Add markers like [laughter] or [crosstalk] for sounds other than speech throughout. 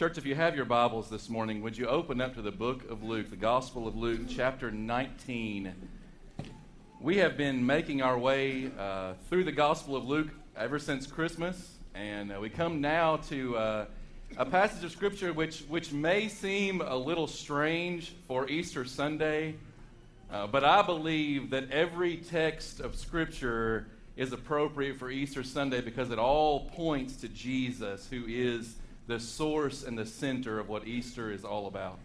Church, if you have your Bibles this morning, would you open up to the book of Luke, the Gospel of Luke, chapter 19? We have been making our way uh, through the Gospel of Luke ever since Christmas, and uh, we come now to uh, a passage of Scripture which, which may seem a little strange for Easter Sunday, uh, but I believe that every text of Scripture is appropriate for Easter Sunday because it all points to Jesus, who is the source and the center of what Easter is all about.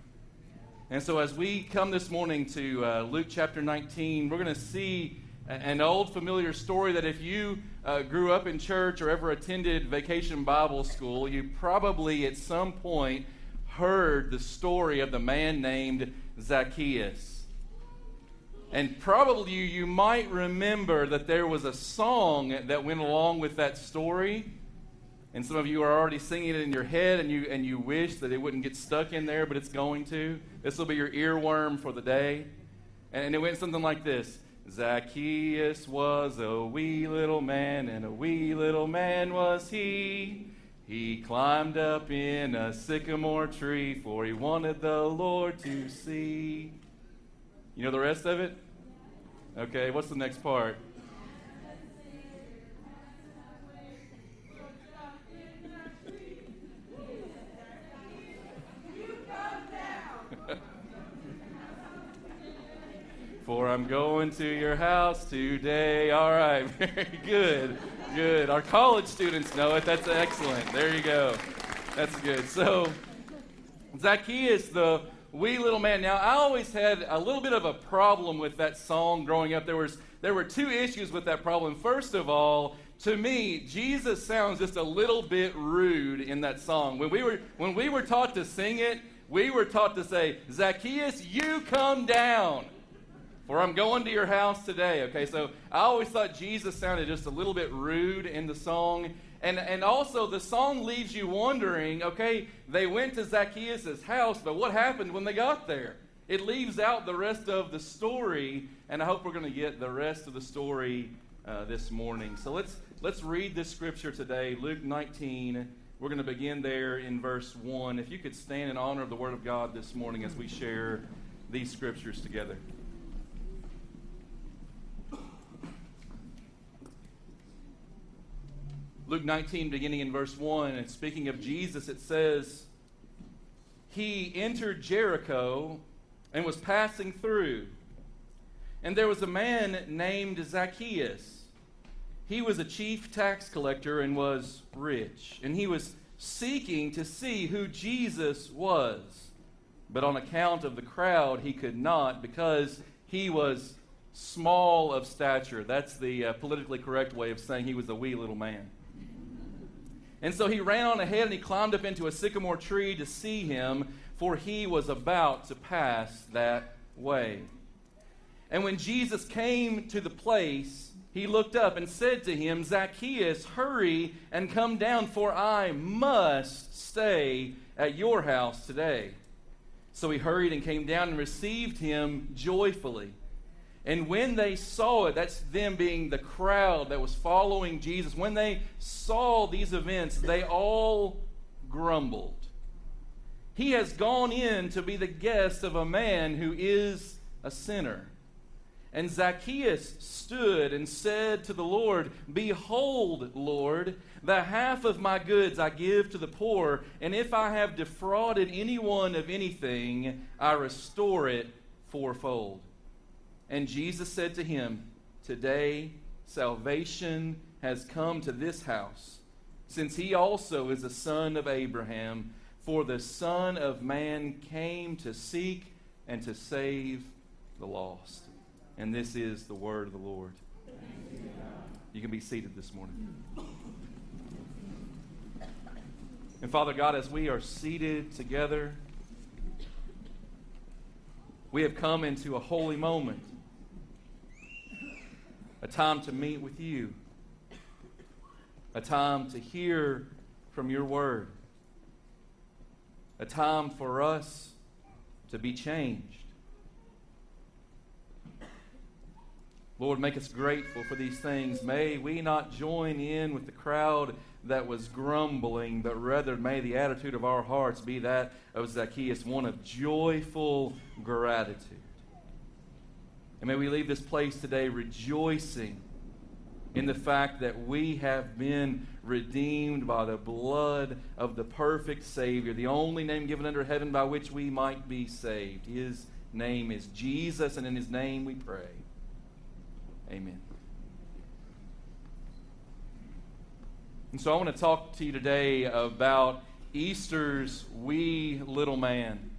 And so, as we come this morning to uh, Luke chapter 19, we're going to see an old familiar story that if you uh, grew up in church or ever attended vacation Bible school, you probably at some point heard the story of the man named Zacchaeus. And probably you, you might remember that there was a song that went along with that story and some of you are already singing it in your head and you and you wish that it wouldn't get stuck in there but it's going to. This will be your earworm for the day. And it went something like this. Zacchaeus was a wee little man and a wee little man was he. He climbed up in a sycamore tree for he wanted the lord to see. You know the rest of it? Okay what's the next part For I'm going to your house today. All right, [laughs] very good. Good. Our college students know it. That's excellent. There you go. That's good. So, Zacchaeus, the wee little man. Now, I always had a little bit of a problem with that song growing up. There was there were two issues with that problem. First of all, to me, Jesus sounds just a little bit rude in that song. When we were when we were taught to sing it, we were taught to say, "Zacchaeus, you come down." For I'm going to your house today. Okay, so I always thought Jesus sounded just a little bit rude in the song. And, and also, the song leaves you wondering okay, they went to Zacchaeus' house, but what happened when they got there? It leaves out the rest of the story, and I hope we're going to get the rest of the story uh, this morning. So let's, let's read this scripture today, Luke 19. We're going to begin there in verse 1. If you could stand in honor of the Word of God this morning as we share these scriptures together. Luke 19, beginning in verse 1, and speaking of Jesus, it says, He entered Jericho and was passing through. And there was a man named Zacchaeus. He was a chief tax collector and was rich. And he was seeking to see who Jesus was. But on account of the crowd, he could not because he was small of stature. That's the uh, politically correct way of saying he was a wee little man. And so he ran on ahead and he climbed up into a sycamore tree to see him, for he was about to pass that way. And when Jesus came to the place, he looked up and said to him, Zacchaeus, hurry and come down, for I must stay at your house today. So he hurried and came down and received him joyfully. And when they saw it, that's them being the crowd that was following Jesus, when they saw these events, they all grumbled. He has gone in to be the guest of a man who is a sinner. And Zacchaeus stood and said to the Lord, Behold, Lord, the half of my goods I give to the poor, and if I have defrauded anyone of anything, I restore it fourfold. And Jesus said to him, Today salvation has come to this house, since he also is a son of Abraham. For the Son of Man came to seek and to save the lost. And this is the word of the Lord. You can be seated this morning. And Father God, as we are seated together, we have come into a holy moment a time to meet with you, a time to hear from your word, a time for us to be changed. Lord, make us grateful for these things. May we not join in with the crowd that was grumbling, but rather may the attitude of our hearts be that of Zacchaeus, one of joyful gratitude. And may we leave this place today rejoicing in the fact that we have been redeemed by the blood of the perfect Savior, the only name given under heaven by which we might be saved. His name is Jesus, and in His name we pray. Amen. And so I want to talk to you today about Easter's wee little man.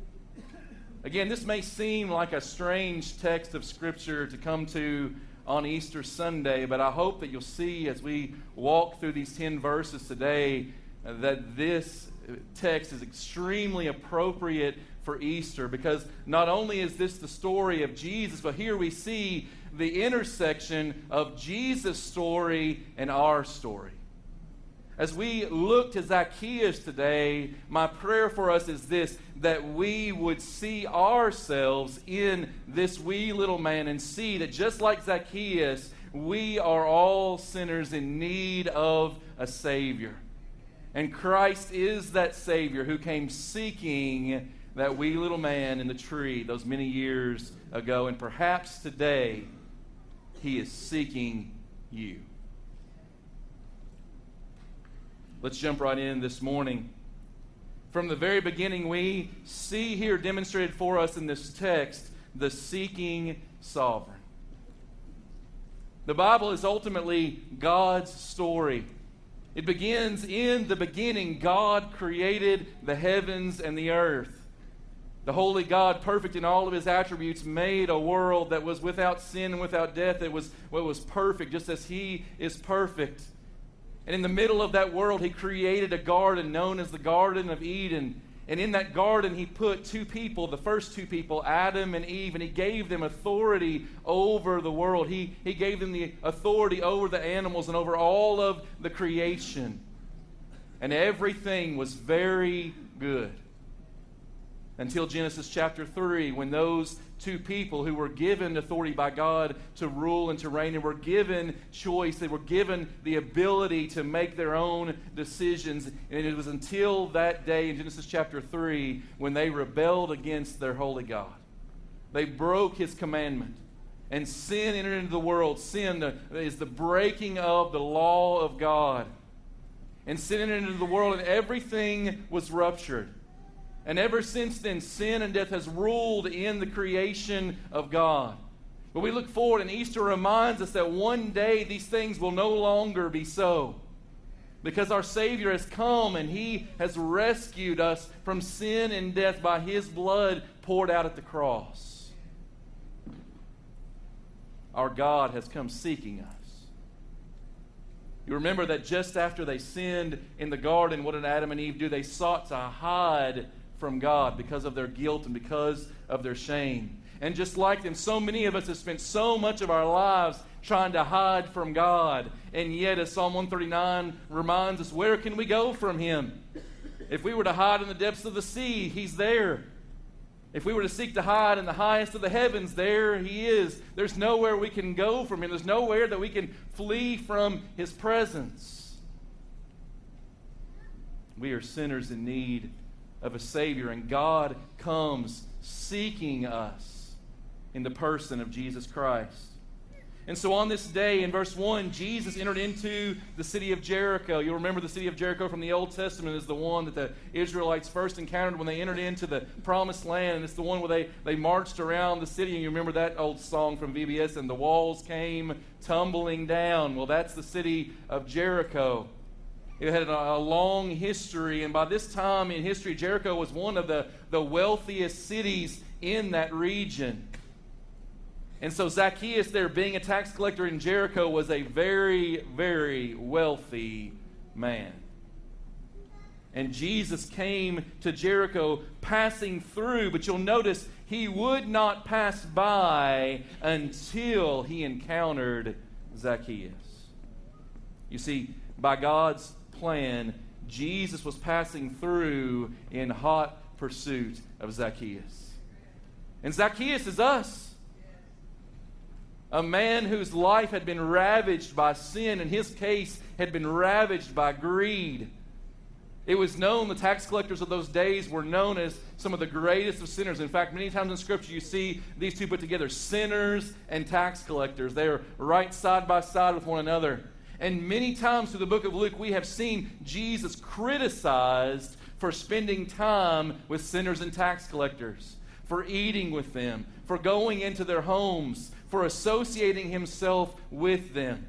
Again, this may seem like a strange text of Scripture to come to on Easter Sunday, but I hope that you'll see as we walk through these 10 verses today that this text is extremely appropriate for Easter because not only is this the story of Jesus, but here we see the intersection of Jesus' story and our story. As we look to Zacchaeus today, my prayer for us is this that we would see ourselves in this wee little man and see that just like Zacchaeus, we are all sinners in need of a Savior. And Christ is that Savior who came seeking that wee little man in the tree those many years ago. And perhaps today, He is seeking you. Let's jump right in this morning. From the very beginning, we see here demonstrated for us in this text the seeking sovereign. The Bible is ultimately God's story. It begins in the beginning, God created the heavens and the earth. The holy God, perfect in all of his attributes, made a world that was without sin and without death. It was what was perfect, just as he is perfect. And in the middle of that world, he created a garden known as the Garden of Eden. And in that garden, he put two people, the first two people, Adam and Eve, and he gave them authority over the world. He, he gave them the authority over the animals and over all of the creation. And everything was very good. Until Genesis chapter 3, when those two people who were given authority by God to rule and to reign and were given choice. They were given the ability to make their own decisions. And it was until that day in Genesis chapter 3 when they rebelled against their holy God. They broke his commandment. And sin entered into the world. Sin is the breaking of the law of God. And sin entered into the world, and everything was ruptured. And ever since then, sin and death has ruled in the creation of God. But we look forward, and Easter reminds us that one day these things will no longer be so. Because our Savior has come and He has rescued us from sin and death by His blood poured out at the cross. Our God has come seeking us. You remember that just after they sinned in the garden, what did Adam and Eve do? They sought to hide from God because of their guilt and because of their shame. And just like them, so many of us have spent so much of our lives trying to hide from God. And yet, as Psalm 139 reminds us, where can we go from Him? If we were to hide in the depths of the sea, He's there. If we were to seek to hide in the highest of the heavens, there He is. There's nowhere we can go from Him, there's nowhere that we can flee from His presence. We are sinners in need of a Savior, and God comes seeking us in the person of Jesus Christ. And so on this day, in verse 1, Jesus entered into the city of Jericho. You'll remember the city of Jericho from the Old Testament is the one that the Israelites first encountered when they entered into the promised land. And it's the one where they, they marched around the city. And you remember that old song from VBS, and the walls came tumbling down. Well, that's the city of Jericho. It had a, long history, and by this time in history, Jericho was one of the, the wealthiest cities in that region. And so Zacchaeus, there being a tax collector in Jericho, was a very, very wealthy man. And Jesus came to Jericho passing through, but you'll notice he would not pass by until he encountered Zacchaeus. You see, by God's plan, Jesus was passing through in hot pursuit of Zacchaeus. And Zacchaeus is us. a man whose life had been ravaged by sin, in his case, had been ravaged by greed. It was known, the tax collectors of those days were known as some of the greatest of sinners. In fact, many times in Scripture you see these two put together sinners and tax collectors. They are right side by side with one another. And many times through the book of Luke, we have seen Jesus criticized for spending time with sinners and tax collectors, for eating with them, for going into their homes, for associating himself with them.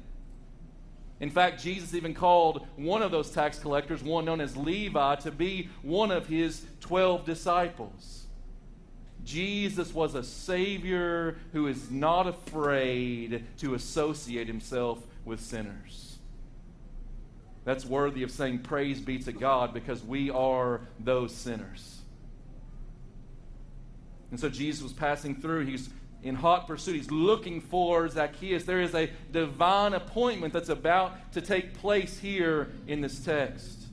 In fact, Jesus even called one of those tax collectors, one known as Levi, to be one of his 12 disciples. Jesus was a Savior who is not afraid to associate himself with sinners. That's worthy of saying praise be to God because we are those sinners. And so Jesus was passing through. He's in hot pursuit. He's looking for Zacchaeus. There is a divine appointment that's about to take place here in this text.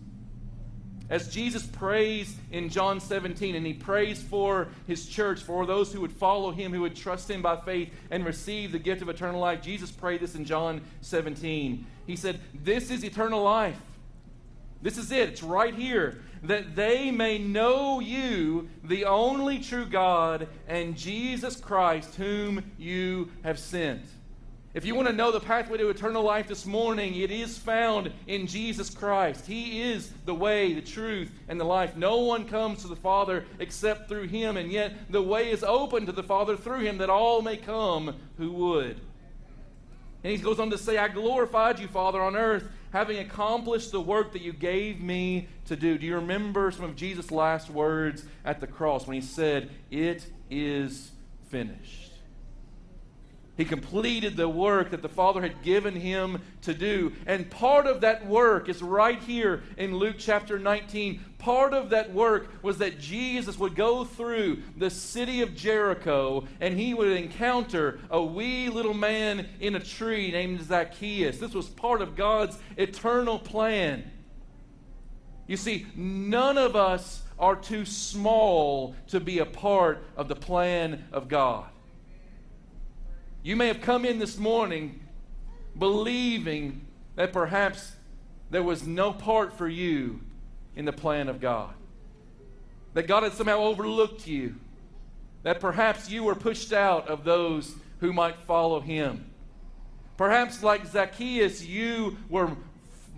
As Jesus prays in John 17, and he prays for his church, for those who would follow him, who would trust him by faith and receive the gift of eternal life, Jesus prayed this in John 17. He said, This is eternal life. This is it. It's right here that they may know you, the only true God, and Jesus Christ, whom you have sent. If you want to know the pathway to eternal life this morning, it is found in Jesus Christ. He is the way, the truth, and the life. No one comes to the Father except through Him, and yet the way is open to the Father through Him that all may come who would. And he goes on to say, I glorified you, Father, on earth having accomplished the work that you gave me to do. Do you remember some of Jesus' last words at the cross when he said, It is finished? He completed the work that the Father had given him to do. And part of that work is right here in Luke chapter 19. Part of that work was that Jesus would go through the city of Jericho and he would encounter a wee little man in a tree named Zacchaeus. This was part of God's eternal plan. You see, none of us are too small to be a part of the plan of God. You may have come in this morning believing that perhaps there was no part for you in the plan of God. That God had somehow overlooked you. That perhaps you were pushed out of those who might follow him. Perhaps, like Zacchaeus, you were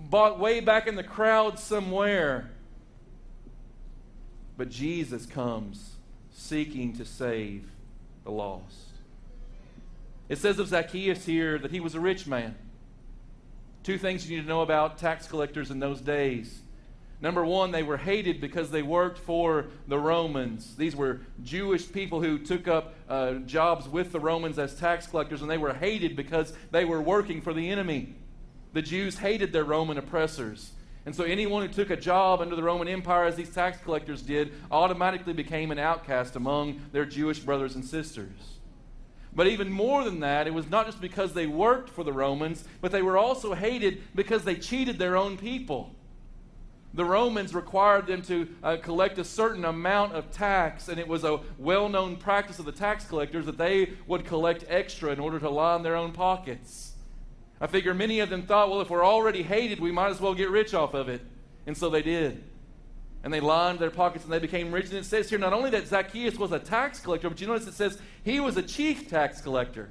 bought way back in the crowd somewhere. But Jesus comes seeking to save the lost. It says of Zacchaeus here that he was a rich man. Two things you need to know about tax collectors in those days. Number one, they were hated because they worked for the Romans. These were Jewish people who took up uh, jobs with the Romans as tax collectors, and they were hated because they were working for the enemy. The Jews hated their Roman oppressors. And so anyone who took a job under the Roman Empire, as these tax collectors did, automatically became an outcast among their Jewish brothers and sisters. But even more than that, it was not just because they worked for the Romans, but they were also hated because they cheated their own people. The Romans required them to uh, collect a certain amount of tax, and it was a well known practice of the tax collectors that they would collect extra in order to line their own pockets. I figure many of them thought, well, if we're already hated, we might as well get rich off of it. And so they did and they lined their pockets and they became rich. And it says here not only that Zacchaeus was a tax collector, but you notice it says he was a chief tax collector.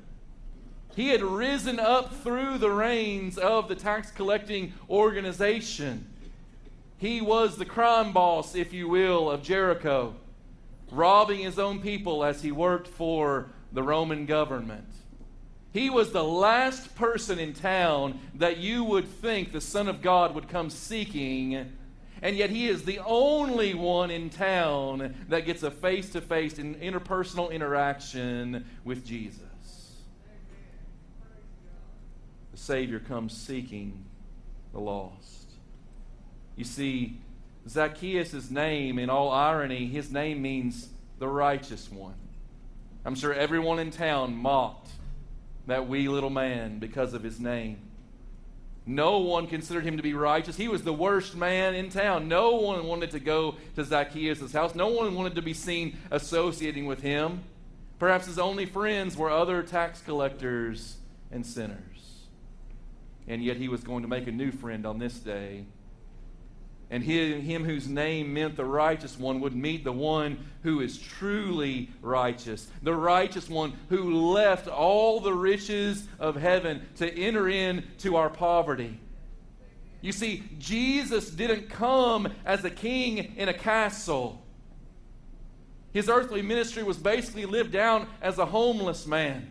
He had risen up through the reins of the tax collecting organization. He was the crime boss, if you will, of Jericho, robbing his own people as he worked for the Roman government. He was the last person in town that you would think the Son of God would come seeking and yet he is the only one in town that gets a face to face interpersonal interaction with Jesus. The Savior comes seeking the lost. You see, Zacchaeus' name, in all irony, his name means the righteous one. I'm sure everyone in town mocked that wee little man because of his name. No one considered him to be righteous. He was the worst man in town. No one wanted to go to Zacchaeus' house. No one wanted to be seen associating with him. Perhaps his only friends were other tax collectors and sinners. And yet he was going to make a new friend on this day. And him whose name meant the righteous one would meet the one who is truly righteous, the righteous one who left all the riches of heaven to enter into our poverty. You see, Jesus didn't come as a king in a castle. His earthly ministry was basically lived down as a homeless man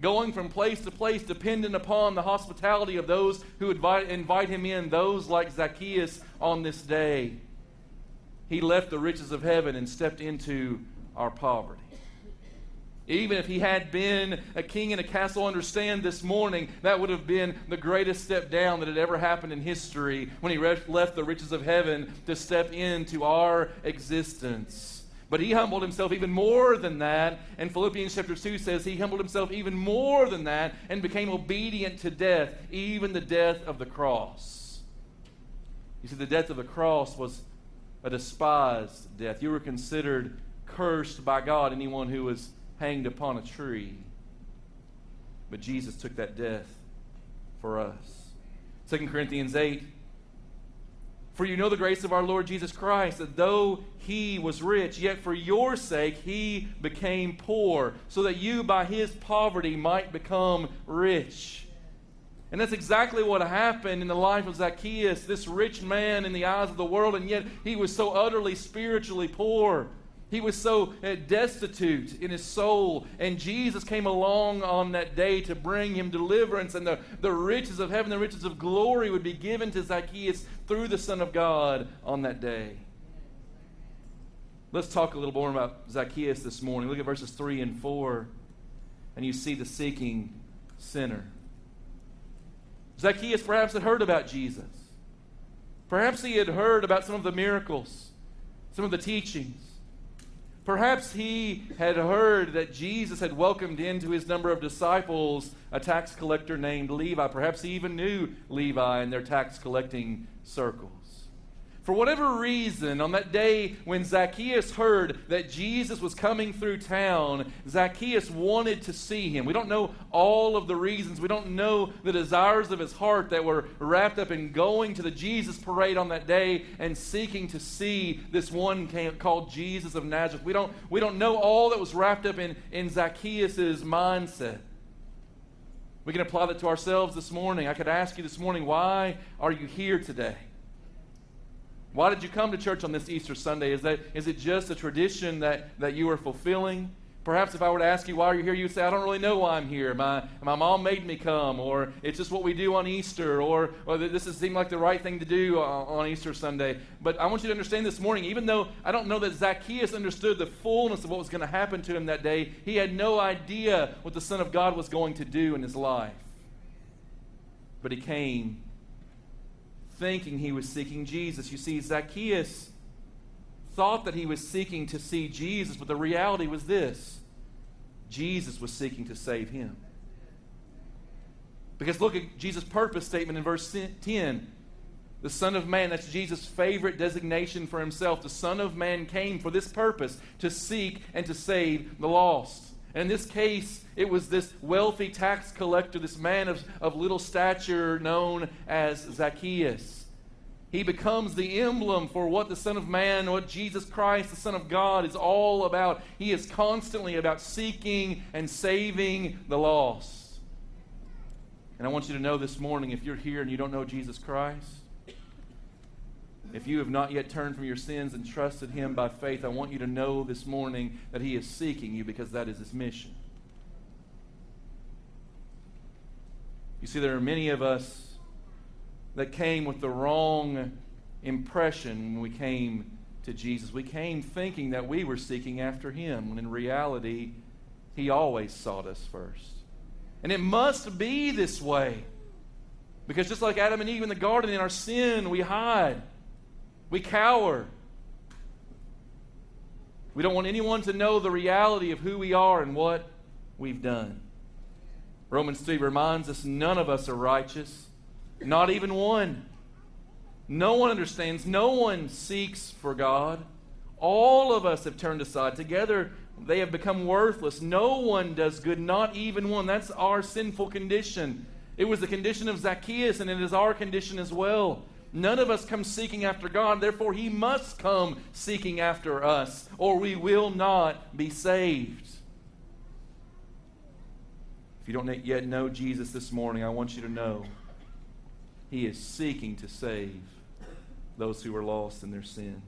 going from place to place, dependent upon the hospitality of those who invite, invite him in, those like Zacchaeus on this day. He left the riches of heaven and stepped into our poverty. Even if he had been a king in a castle, understand this morning that would have been the greatest step down that had ever happened in history when he left the riches of heaven to step into our existence. But he humbled himself even more than that. And Philippians chapter 2 says he humbled himself even more than that and became obedient to death, even the death of the cross. You see, the death of the cross was a despised death. You were considered cursed by God, anyone who was hanged upon a tree. But Jesus took that death for us. 2 Corinthians 8 for you know the grace of our Lord Jesus Christ, that though he was rich, yet for your sake he became poor, so that you by his poverty might become rich. And that's exactly what happened in the life of Zacchaeus, this rich man in the eyes of the world, and yet he was so utterly spiritually poor. He was so uh, destitute in his soul, and Jesus came along on that day to bring him deliverance, and the, the riches of heaven, the riches of glory would be given to Zacchaeus through the Son of God on that day. Let's talk a little more about Zacchaeus this morning. Look at verses 3 and 4, and you see the seeking sinner. Zacchaeus perhaps had heard about Jesus. Perhaps he had heard about some of the miracles, some of the teachings. Perhaps he had heard that Jesus had welcomed into his number of disciples a tax collector named Levi. Perhaps he even knew Levi in their tax collecting circle. For whatever reason, on that day when Zacchaeus heard that Jesus was coming through town, Zacchaeus wanted to see him. We don't know all of the reasons. We don't know the desires of his heart that were wrapped up in going to the Jesus parade on that day and seeking to see this one called Jesus of Nazareth. We don't, we don't know all that was wrapped up in, in Zacchaeus' mindset. We can apply that to ourselves this morning. I could ask you this morning, why are you here today? Why did you come to church on this Easter Sunday? Is, that, is it just a tradition that, that you are fulfilling? Perhaps if I were to ask you why you're here, you'd say, I don't really know why I'm here. My, my mom made me come, or it's just what we do on Easter, or, or this seemed like the right thing to do on, on Easter Sunday. But I want you to understand this morning, even though I don't know that Zacchaeus understood the fullness of what was going to happen to him that day, he had no idea what the Son of God was going to do in his life. But he came thinking he was seeking Jesus. You see, Zacchaeus thought that he was seeking to see Jesus, but the reality was this Jesus was seeking to save him. Because look at Jesus' purpose statement in verse 10. The Son of Man, that's Jesus' favorite designation for himself. The Son of Man came for this purpose to seek and to save the lost. In this case, it was this wealthy tax collector, this man of, of little stature known as Zacchaeus. He becomes the emblem for what the Son of Man, what Jesus Christ, the Son of God, is all about. He is constantly about seeking and saving the lost. And I want you to know this morning if you're here and you don't know Jesus Christ, if you have not yet turned from your sins and trusted Him by faith, I want you to know this morning that He is seeking you because that is His mission. You see, there are many of us that came with the wrong impression when we came to Jesus. We came thinking that we were seeking after Him, when in reality, He always sought us first. And it must be this way. Because just like Adam and Eve in the garden, in our sin, we hide. We cower. We don't want anyone to know the reality of who we are and what we've done. Romans 3 reminds us none of us are righteous, not even one. No one understands, no one seeks for God. All of us have turned aside. Together They have become worthless. No one does good, not even one. That's our sinful condition. It was the condition of Zacchaeus, and it is our condition as well. None of us come seeking after God, therefore, He must come seeking after us, or we will not be saved. If you don't yet know Jesus this morning, I want you to know He is seeking to save those who are lost in their sin.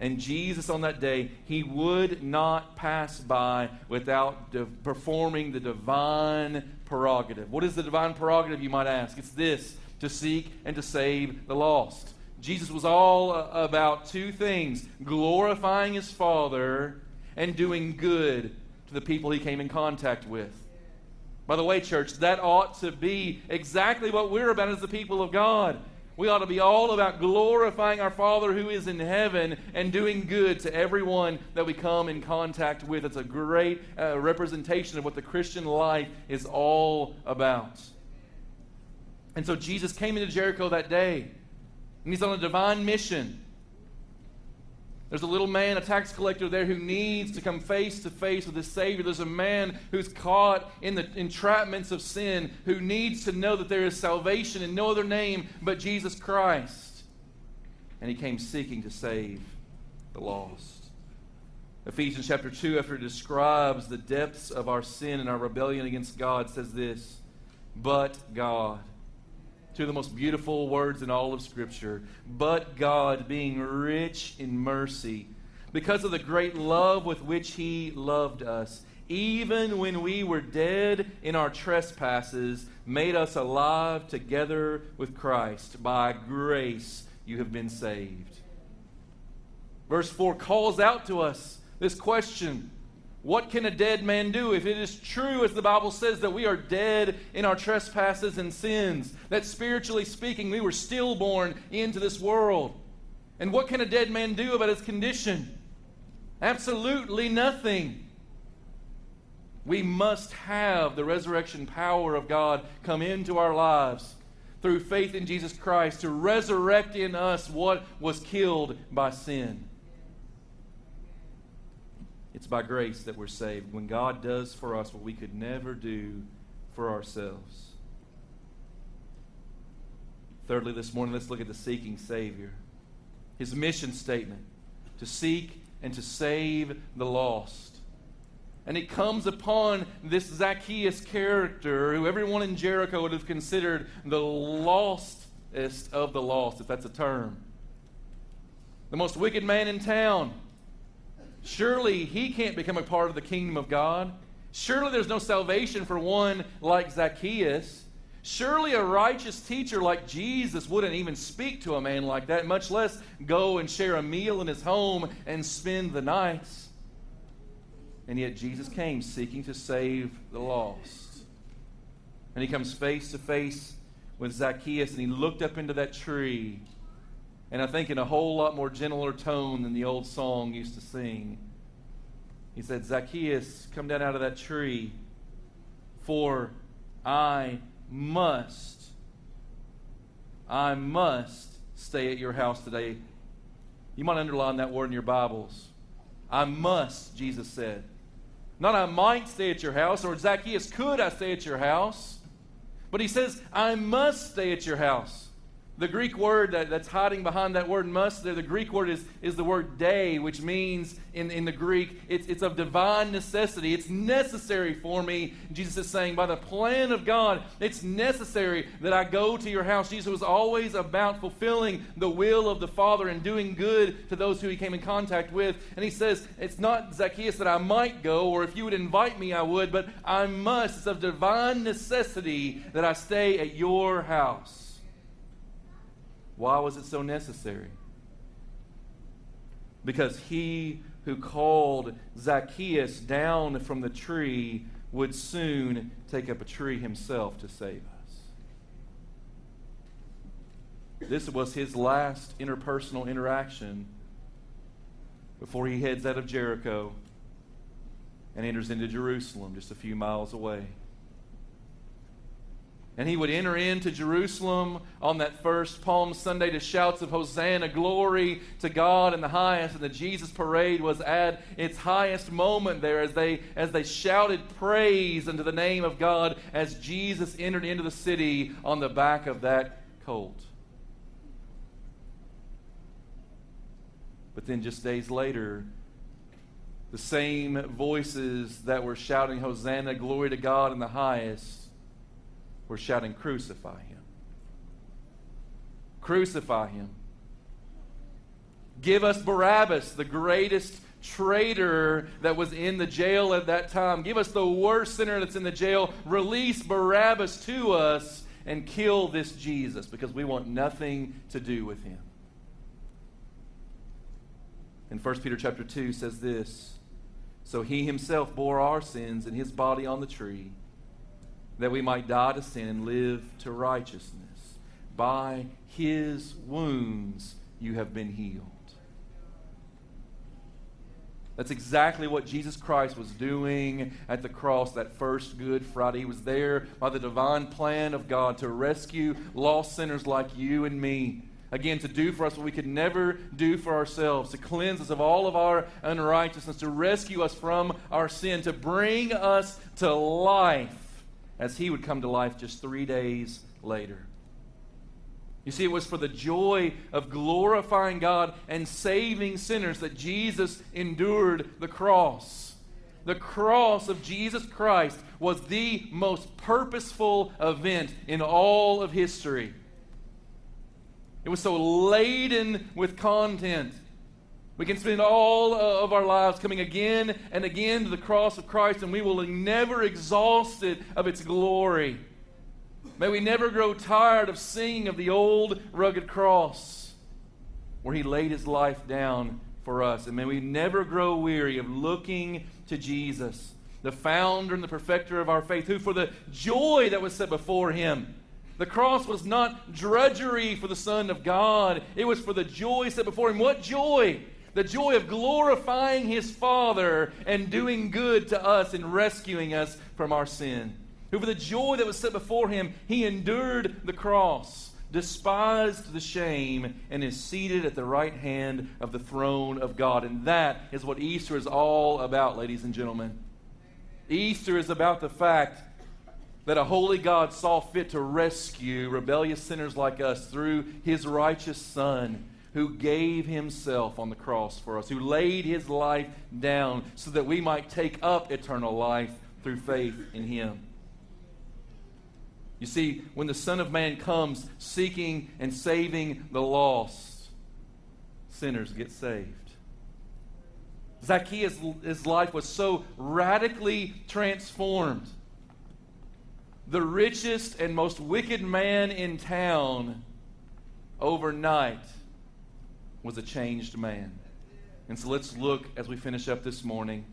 And Jesus on that day, he would not pass by without de- performing the divine prerogative. What is the divine prerogative, you might ask? It's this to seek and to save the lost. Jesus was all about two things glorifying his Father and doing good to the people he came in contact with. By the way, church, that ought to be exactly what we're about as the people of God. We ought to be all about glorifying our Father who is in heaven and doing good to everyone that we come in contact with. It's a great uh, representation of what the Christian life is all about. And so Jesus came into Jericho that day, and he's on a divine mission. There's a little man, a tax collector there, who needs to come face to face with his Savior. There's a man who's caught in the entrapments of sin, who needs to know that there is salvation in no other name but Jesus Christ. And he came seeking to save the lost. Ephesians chapter 2, after it describes the depths of our sin and our rebellion against God, says this But God two of the most beautiful words in all of Scripture. But God, being rich in mercy, because of the great love with which He loved us, even when we were dead in our trespasses, made us alive together with Christ. By grace you have been saved. Verse 4 calls out to us this question what can a dead man do if it is true, as the Bible says, that we are dead in our trespasses and sins? That spiritually speaking, we were stillborn into this world. And what can a dead man do about his condition? Absolutely nothing. We must have the resurrection power of God come into our lives through faith in Jesus Christ to resurrect in us what was killed by sin. It's by grace that we're saved. When God does for us what we could never do for ourselves. Thirdly, this morning, let's look at the seeking Savior. His mission statement to seek and to save the lost. And it comes upon this Zacchaeus character, who everyone in Jericho would have considered the lostest of the lost, if that's a term. The most wicked man in town Surely he can't become a part of the kingdom of God. Surely there's no salvation for one like Zacchaeus. Surely a righteous teacher like Jesus wouldn't even speak to a man like that, much less go and share a meal in his home and spend the nights. And yet Jesus came seeking to save the lost. And he comes face to face with Zacchaeus and he looked up into that tree and I think in a whole lot more gentler tone than the old song used to sing. He said, Zacchaeus, come down out of that tree, for I must, I must stay at your house today. You might underline that word in your Bibles. I must, Jesus said. Not I might stay at your house, or Zacchaeus, could I stay at your house? But he says, I must stay at your house. The Greek word that, that's hiding behind that word must there, the Greek word is, is the word dei, which means in, in the Greek, it's, it's of divine necessity. It's necessary for me. Jesus is saying, by the plan of God, it's necessary that I go to your house. Jesus was always about fulfilling the will of the Father and doing good to those who he came in contact with. And he says, it's not Zacchaeus that I might go, or if you would invite me, I would, but I must. It's of divine necessity that I stay at your house. Why was it so necessary? Because he who called Zacchaeus down from the tree would soon take up a tree himself to save us. This was his last interpersonal interaction before he heads out of Jericho and enters into Jerusalem just a few miles away. And he would enter into Jerusalem on that first Palm Sunday to shouts of Hosanna, glory to God in the highest. And the Jesus parade was at its highest moment there as they, as they shouted praise unto the name of God as Jesus entered into the city on the back of that colt. But then just days later, the same voices that were shouting, Hosanna, glory to God in the highest were shouting, Crucify him. Crucify him. Give us Barabbas, the greatest traitor that was in the jail at that time. Give us the worst sinner that's in the jail. Release Barabbas to us and kill this Jesus because we want nothing to do with him. And 1 Peter chapter 2 says this So he himself bore our sins in his body on the tree that we might die to sin and live to righteousness. By his wounds you have been healed. That's exactly what Jesus Christ was doing at the cross that first Good Friday. He was there by the divine plan of God to rescue lost sinners like you and me. Again, to do for us what we could never do for ourselves, to cleanse us of all of our unrighteousness, to rescue us from our sin, to bring us to life as he would come to life just three days later. You see, it was for the joy of glorifying God and saving sinners that Jesus endured the cross. The cross of Jesus Christ was the most purposeful event in all of history. It was so laden with content we can spend all of our lives coming again and again to the cross of Christ, and we will never exhaust it of its glory. May we never grow tired of singing of the old rugged cross where He laid His life down for us. And may we never grow weary of looking to Jesus, the founder and the perfecter of our faith, who, for the joy that was set before Him, the cross was not drudgery for the Son of God. It was for the joy set before him. What joy? The joy of glorifying his Father and doing good to us and rescuing us from our sin. Who, for the joy that was set before him, he endured the cross, despised the shame, and is seated at the right hand of the throne of God. And that is what Easter is all about, ladies and gentlemen. Easter is about the fact that a holy God saw fit to rescue rebellious sinners like us through his righteous Son who gave himself on the cross for us, who laid his life down so that we might take up eternal life through faith in him. You see, when the Son of Man comes seeking and saving the lost, sinners get saved. Zacchaeus' his life was so radically transformed. The richest and most wicked man in town overnight was a changed man. And so let's look as we finish up this morning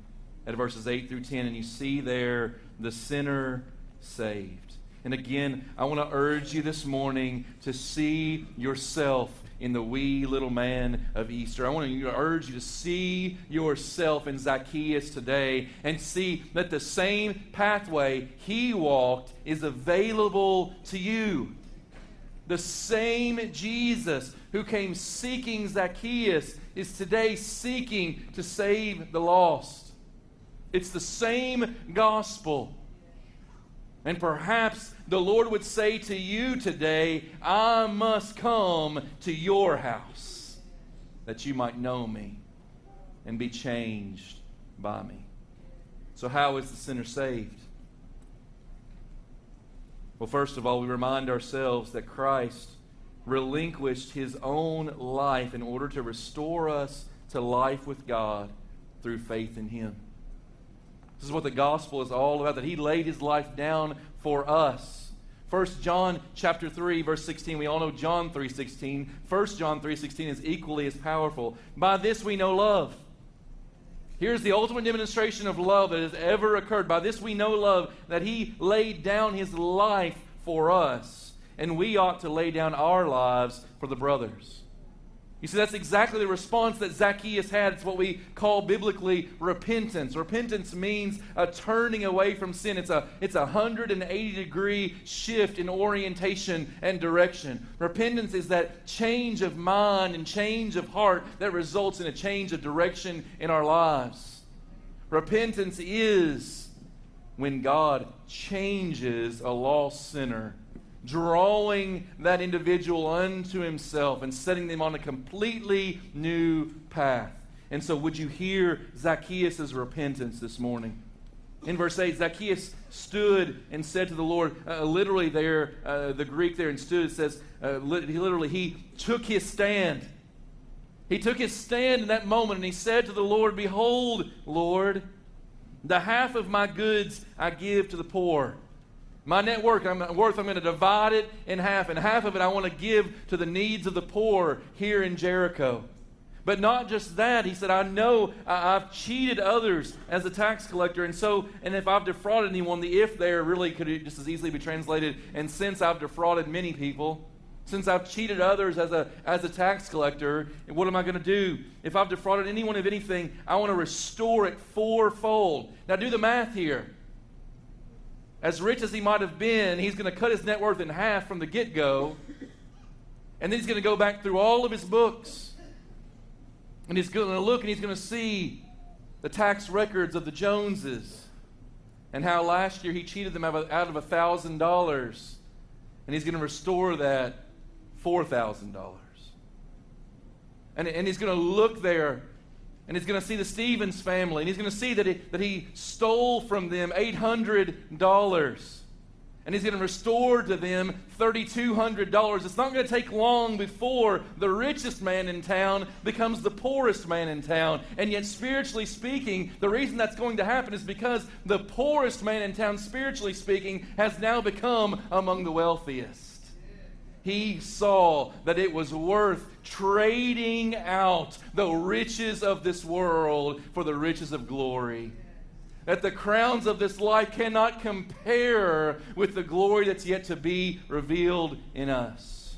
at verses 8 through 10, and you see there the sinner saved. And again, I want to urge you this morning to see yourself in the wee little man of Easter. I want to urge you to see yourself in Zacchaeus today and see that the same pathway he walked is available to you. The same Jesus who came seeking Zacchaeus is today seeking to save the lost. It's the same gospel. And perhaps the Lord would say to you today, I must come to your house that you might know me and be changed by me. So, how is the sinner saved? Well, first of all, we remind ourselves that Christ relinquished his own life in order to restore us to life with God through faith in him. This is what the gospel is all about that he laid his life down for us. 1 John chapter 3 verse 16 we all know John 3:16 1 John 3:16 is equally as powerful by this we know love Here's the ultimate demonstration of love that has ever occurred by this we know love that he laid down his life for us and we ought to lay down our lives for the brothers. You see, that's exactly the response that Zacchaeus had. It's what we call biblically repentance. Repentance means a turning away from sin. It's a, it's a 180 degree shift in orientation and direction. Repentance is that change of mind and change of heart that results in a change of direction in our lives. Repentance is when God changes a lost sinner drawing that individual unto himself and setting them on a completely new path. And so, would you hear Zacchaeus' repentance this morning? In verse 8, Zacchaeus stood and said to the Lord, uh, literally there, uh, the Greek there and stood it says, uh, literally, he took his stand. He took his stand in that moment and he said to the Lord, Behold, Lord, the half of my goods I give to the poor. My net worth, I'm, worth, I'm going to divide it in half, and half of it I want to give to the needs of the poor here in Jericho. But not just that, he said, I know I've cheated others as a tax collector, and so, and if I've defrauded anyone, the if there really could just as easily be translated, and since I've defrauded many people, since I've cheated others as a, as a tax collector, what am I going to do? If I've defrauded anyone of anything, I want to restore it fourfold. Now, do the math here as rich as he might have been, he's going to cut his net worth in half from the get go. And then he's going to go back through all of his books. And he's going to look and he's going to see the tax records of the Joneses and how last year he cheated them out of a $1,000. And he's going to restore that $4,000. And, and he's going to look there and he's going to see the Stevens family, and he's going to see that he, that he stole from them $800. And he's going to restore to them $3,200. It's not going to take long before the richest man in town becomes the poorest man in town. And yet, spiritually speaking, the reason that's going to happen is because the poorest man in town, spiritually speaking, has now become among the wealthiest he saw that it was worth trading out the riches of this world for the riches of glory. That the crowns of this life cannot compare with the glory that's yet to be revealed in us.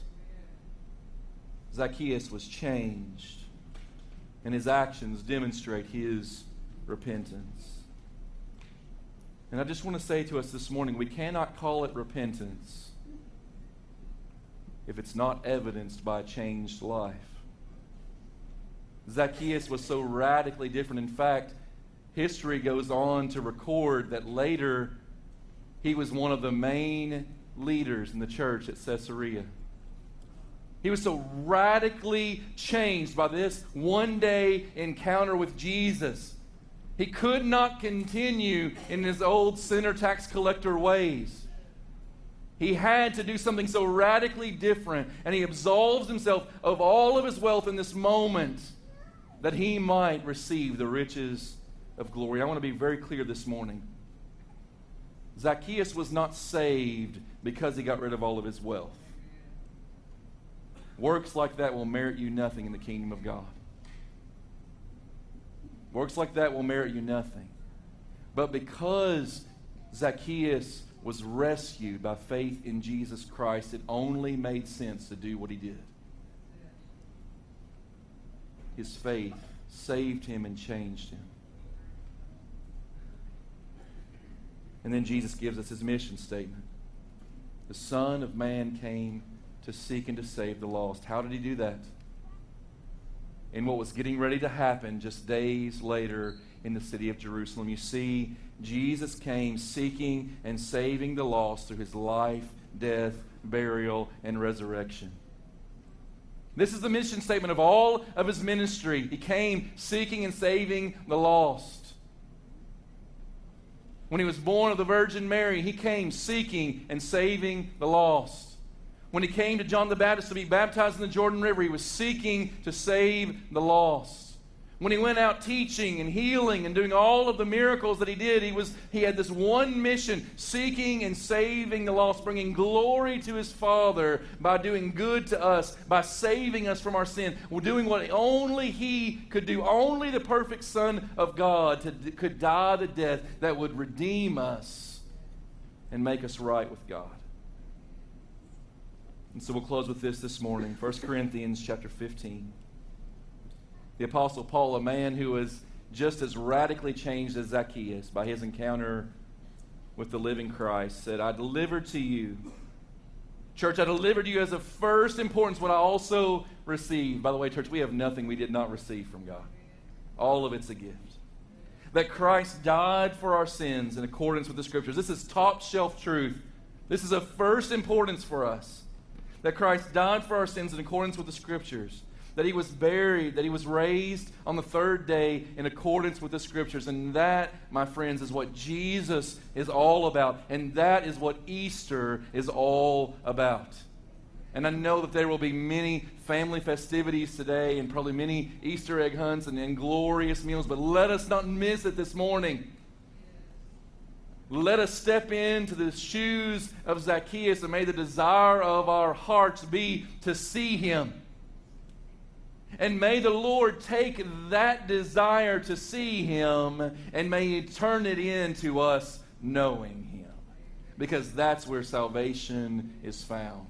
Zacchaeus was changed, and his actions demonstrate his repentance. And I just want to say to us this morning we cannot call it repentance if it's not evidenced by a changed life. Zacchaeus was so radically different. In fact, history goes on to record that later he was one of the main leaders in the church at Caesarea. He was so radically changed by this one day encounter with Jesus. He could not continue in his old sinner tax collector ways. He had to do something so radically different, and he absolves himself of all of his wealth in this moment that he might receive the riches of glory. I want to be very clear this morning. Zacchaeus was not saved because he got rid of all of his wealth. Works like that will merit you nothing in the kingdom of God. Works like that will merit you nothing. But because Zacchaeus was rescued by faith in Jesus Christ, it only made sense to do what he did. His faith saved him and changed him. And then Jesus gives us his mission statement. The Son of Man came to seek and to save the lost. How did he do that? In what was getting ready to happen just days later in the city of Jerusalem. You see, Jesus came seeking and saving the lost through his life, death, burial, and resurrection. This is the mission statement of all of his ministry. He came seeking and saving the lost. When he was born of the Virgin Mary, he came seeking and saving the lost. When he came to John the Baptist to be baptized in the Jordan River, he was seeking to save the lost. When he went out teaching and healing and doing all of the miracles that he did, he, was, he had this one mission seeking and saving the lost, bringing glory to his Father by doing good to us, by saving us from our sin, doing what only he could do. Only the perfect Son of God to, could die the death that would redeem us and make us right with God. And so we'll close with this this morning 1 Corinthians chapter 15. The Apostle Paul, a man who was just as radically changed as Zacchaeus by his encounter with the living Christ, said, I delivered to you. Church, I delivered to you as of first importance what I also received. By the way, church, we have nothing we did not receive from God. All of it's a gift. That Christ died for our sins in accordance with the Scriptures. This is top shelf truth. This is of first importance for us. That Christ died for our sins in accordance with the Scriptures that he was buried, that he was raised on the third day in accordance with the scriptures. And that, my friends, is what Jesus is all about. And that is what Easter is all about. And I know that there will be many family festivities today and probably many Easter egg hunts and, and glorious meals, but let us not miss it this morning. Let us step into the shoes of Zacchaeus, and may the desire of our hearts be to see him and may the Lord take that desire to see Him and may He turn it into us knowing Him. Because that's where salvation is found.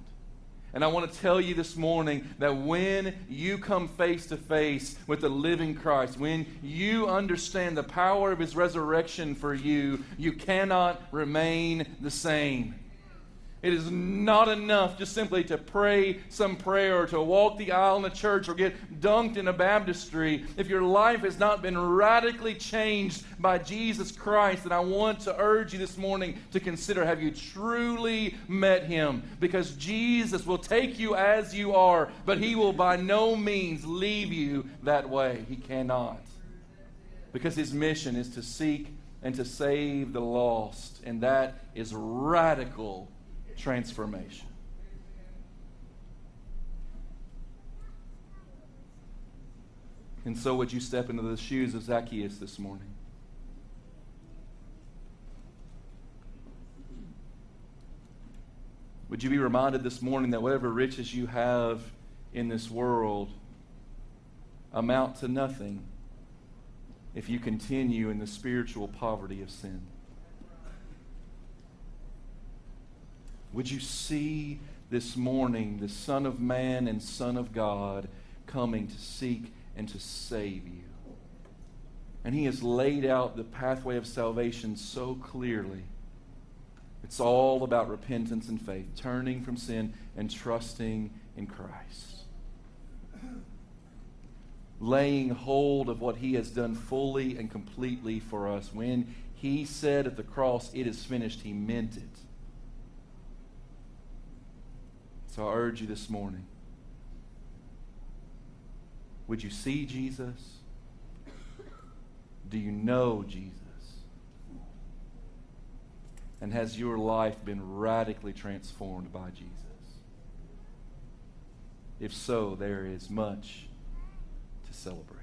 And I want to tell you this morning that when you come face to face with the living Christ, when you understand the power of His resurrection for you, you cannot remain the same. It is not enough just simply to pray some prayer or to walk the aisle in a church or get dunked in a baptistry. If your life has not been radically changed by Jesus Christ, then I want to urge you this morning to consider have you truly met him? Because Jesus will take you as you are, but he will by no means leave you that way. He cannot. Because his mission is to seek and to save the lost, and that is radical transformation. And so, would you step into the shoes of Zacchaeus this morning? Would you be reminded this morning that whatever riches you have in this world amount to nothing if you continue in the spiritual poverty of sin? Would you see this morning the Son of Man and Son of God coming to seek and to save you? And he has laid out the pathway of salvation so clearly. It's all about repentance and faith, turning from sin and trusting in Christ. Laying hold of what he has done fully and completely for us. When he said at the cross, It is finished, he meant it. So I urge you this morning would you see Jesus? Do you know Jesus? And has your life been radically transformed by Jesus? If so, there is much to celebrate.